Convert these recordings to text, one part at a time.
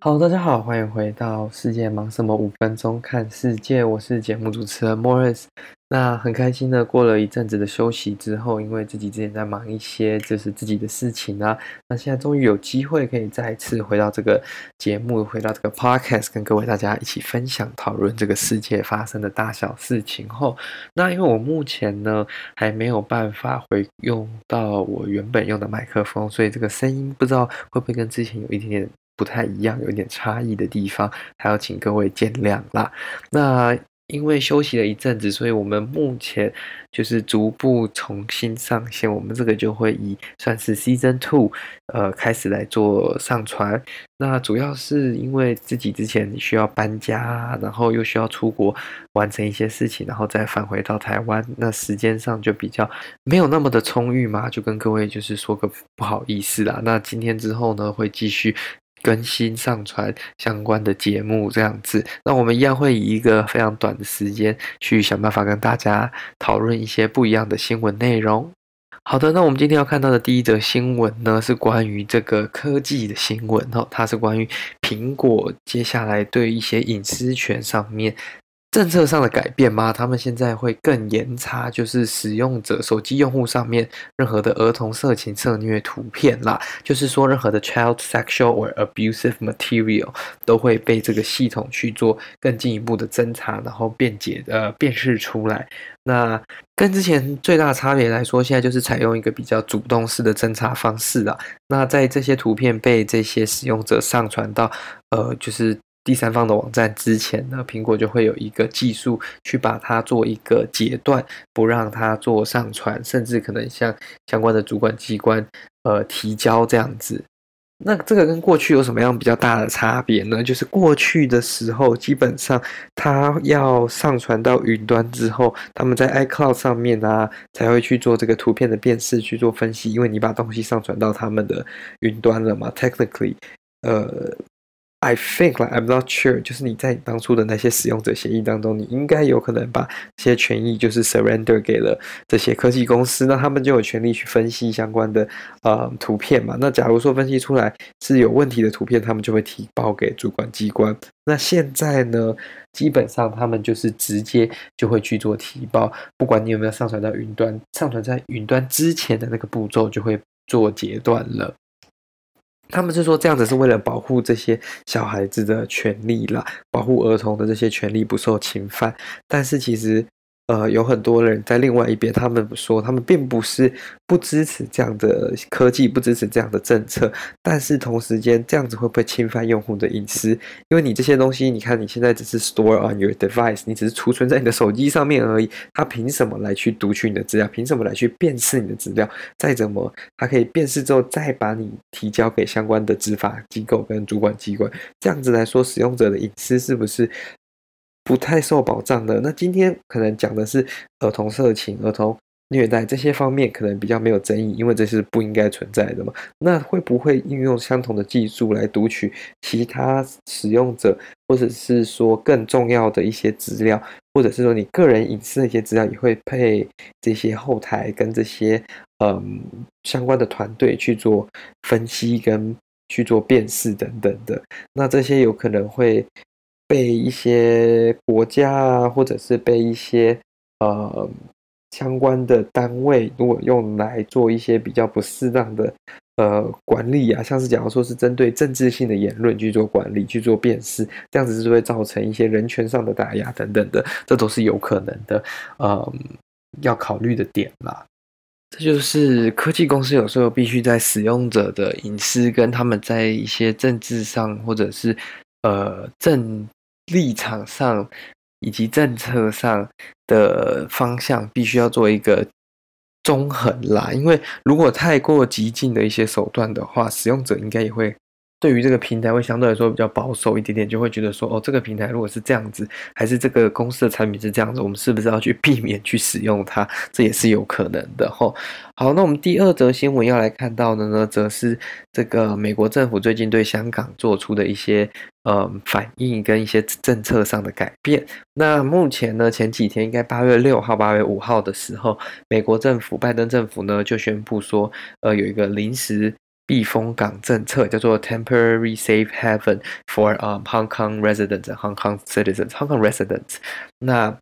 好，大家好，欢迎回到世界忙什么？五分钟看世界，我是节目主持人 Morris。那很开心的，过了一阵子的休息之后，因为自己之前在忙一些就是自己的事情啊，那现在终于有机会可以再次回到这个节目，回到这个 Podcast，跟各位大家一起分享讨论这个世界发生的大小事情后，那因为我目前呢还没有办法回用到我原本用的麦克风，所以这个声音不知道会不会跟之前有一点点。不太一样，有点差异的地方，还要请各位见谅啦。那因为休息了一阵子，所以我们目前就是逐步重新上线。我们这个就会以算是 Season Two，呃，开始来做上传。那主要是因为自己之前需要搬家，然后又需要出国完成一些事情，然后再返回到台湾，那时间上就比较没有那么的充裕嘛，就跟各位就是说个不好意思啦。那今天之后呢，会继续。更新上传相关的节目，这样子，那我们一样会以一个非常短的时间去想办法跟大家讨论一些不一样的新闻内容。好的，那我们今天要看到的第一则新闻呢，是关于这个科技的新闻哦，它是关于苹果接下来对一些隐私权上面。政策上的改变吗？他们现在会更严查，就是使用者手机用户上面任何的儿童色情、色虐图片啦，就是说任何的 child sexual or abusive material 都会被这个系统去做更进一步的侦查，然后辨解呃辨识出来。那跟之前最大差别来说，现在就是采用一个比较主动式的侦查方式啦。那在这些图片被这些使用者上传到呃就是。第三方的网站之前呢，苹果就会有一个技术去把它做一个截断，不让它做上传，甚至可能向相关的主管机关呃提交这样子。那这个跟过去有什么样比较大的差别呢？就是过去的时候，基本上它要上传到云端之后，他们在 iCloud 上面啊才会去做这个图片的辨识，去做分析，因为你把东西上传到他们的云端了嘛，technically，呃。I think like I'm not sure，就是你在当初的那些使用者协议当中，你应该有可能把这些权益就是 surrender 给了这些科技公司，那他们就有权利去分析相关的呃图片嘛。那假如说分析出来是有问题的图片，他们就会提报给主管机关。那现在呢，基本上他们就是直接就会去做提报，不管你有没有上传到云端，上传在云端之前的那个步骤就会做截断了。他们是说这样子是为了保护这些小孩子的权利啦，保护儿童的这些权利不受侵犯，但是其实。呃，有很多人在另外一边，他们说他们并不是不支持这样的科技，不支持这样的政策，但是同时间这样子会不会侵犯用户的隐私？因为你这些东西，你看你现在只是 store on your device，你只是储存在你的手机上面而已，他凭什么来去读取你的资料？凭什么来去辨识你的资料？再怎么，他可以辨识之后再把你提交给相关的执法机构跟主管机关？这样子来说，使用者的隐私是不是？不太受保障的。那今天可能讲的是儿童色情、儿童虐待这些方面，可能比较没有争议，因为这是不应该存在的嘛。那会不会应用相同的技术来读取其他使用者，或者是说更重要的一些资料，或者是说你个人隐私的一些资料，也会配这些后台跟这些嗯相关的团队去做分析跟去做辨识等等的。那这些有可能会。被一些国家啊，或者是被一些呃相关的单位，如果用来做一些比较不适当的呃管理啊，像是假如说是针对政治性的言论去做管理、去做辨识，这样子是会造成一些人权上的打压等等的，这都是有可能的，呃，要考虑的点啦。这就是科技公司有时候必须在使用者的隐私跟他们在一些政治上或者是呃政。立场上以及政策上的方向，必须要做一个中衡啦。因为如果太过激进的一些手段的话，使用者应该也会。对于这个平台会相对来说比较保守一点点，就会觉得说，哦，这个平台如果是这样子，还是这个公司的产品是这样子，我们是不是要去避免去使用它？这也是有可能的吼。好，那我们第二则新闻要来看到的呢，则是这个美国政府最近对香港做出的一些呃反应跟一些政策上的改变。那目前呢，前几天应该八月六号、八月五号的时候，美国政府拜登政府呢就宣布说，呃，有一个临时。避风港政策，叫做 Temporary Safe Haven for um Hong Kong residents, Hong Kong citizens, Hong Kong residents。那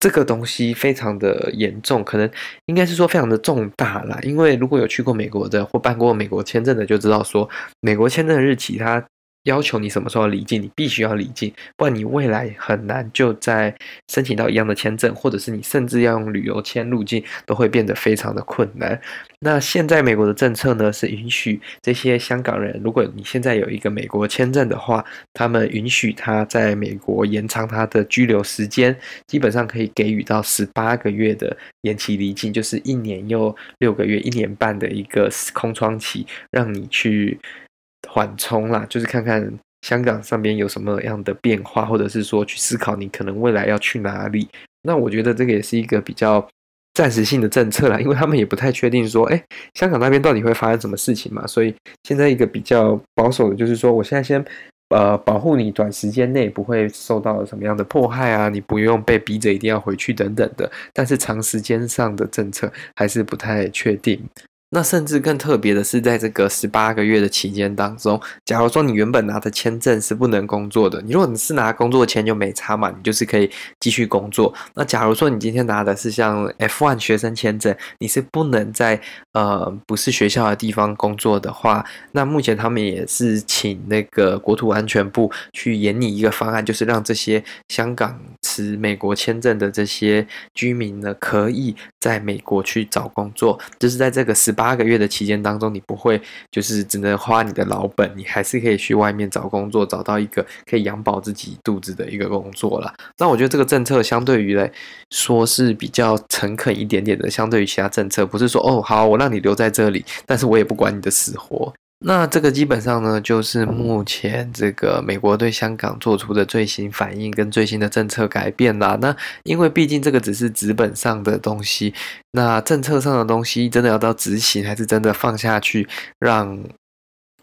这个东西非常的严重，可能应该是说非常的重大啦。因为如果有去过美国的或办过美国签证的，就知道说美国签证日期它。要求你什么时候离境，你必须要离境，不然你未来很难就在申请到一样的签证，或者是你甚至要用旅游签入境，都会变得非常的困难。那现在美国的政策呢，是允许这些香港人，如果你现在有一个美国签证的话，他们允许他在美国延长他的居留时间，基本上可以给予到十八个月的延期离境，就是一年又六个月、一年半的一个空窗期，让你去。缓冲啦，就是看看香港上边有什么样的变化，或者是说去思考你可能未来要去哪里。那我觉得这个也是一个比较暂时性的政策啦，因为他们也不太确定说，哎，香港那边到底会发生什么事情嘛。所以现在一个比较保守的就是说，我现在先呃保护你，短时间内不会受到什么样的迫害啊，你不用被逼着一定要回去等等的。但是长时间上的政策还是不太确定。那甚至更特别的是，在这个十八个月的期间当中，假如说你原本拿的签证是不能工作的，你如果你是拿工作签就没差嘛，你就是可以继续工作。那假如说你今天拿的是像 F1 学生签证，你是不能在呃不是学校的地方工作的话，那目前他们也是请那个国土安全部去研拟一个方案，就是让这些香港持美国签证的这些居民呢，可以在美国去找工作，就是在这个十。八个月的期间当中，你不会就是只能花你的老本，你还是可以去外面找工作，找到一个可以养饱自己肚子的一个工作了。那我觉得这个政策相对于来说是比较诚恳一点点的，相对于其他政策，不是说哦好，我让你留在这里，但是我也不管你的死活。那这个基本上呢，就是目前这个美国对香港做出的最新反应跟最新的政策改变啦。那因为毕竟这个只是纸本上的东西，那政策上的东西真的要到执行，还是真的放下去让？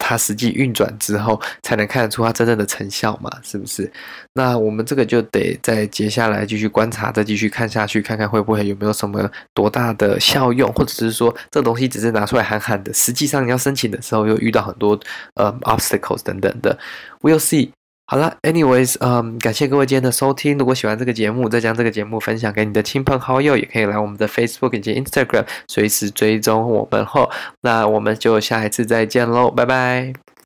它实际运转之后，才能看得出它真正的成效嘛，是不是？那我们这个就得在接下来继续观察，再继续看下去，看看会不会有没有什么多大的效用，或者是说这东西只是拿出来喊喊的，实际上你要申请的时候又遇到很多呃 obstacles 等等的，we'll see。好了，anyways，嗯，感谢各位今天的收听。如果喜欢这个节目，再将这个节目分享给你的亲朋好友，也可以来我们的 Facebook 以及 Instagram，随时追踪我们后。那我们就下一次再见喽，拜拜。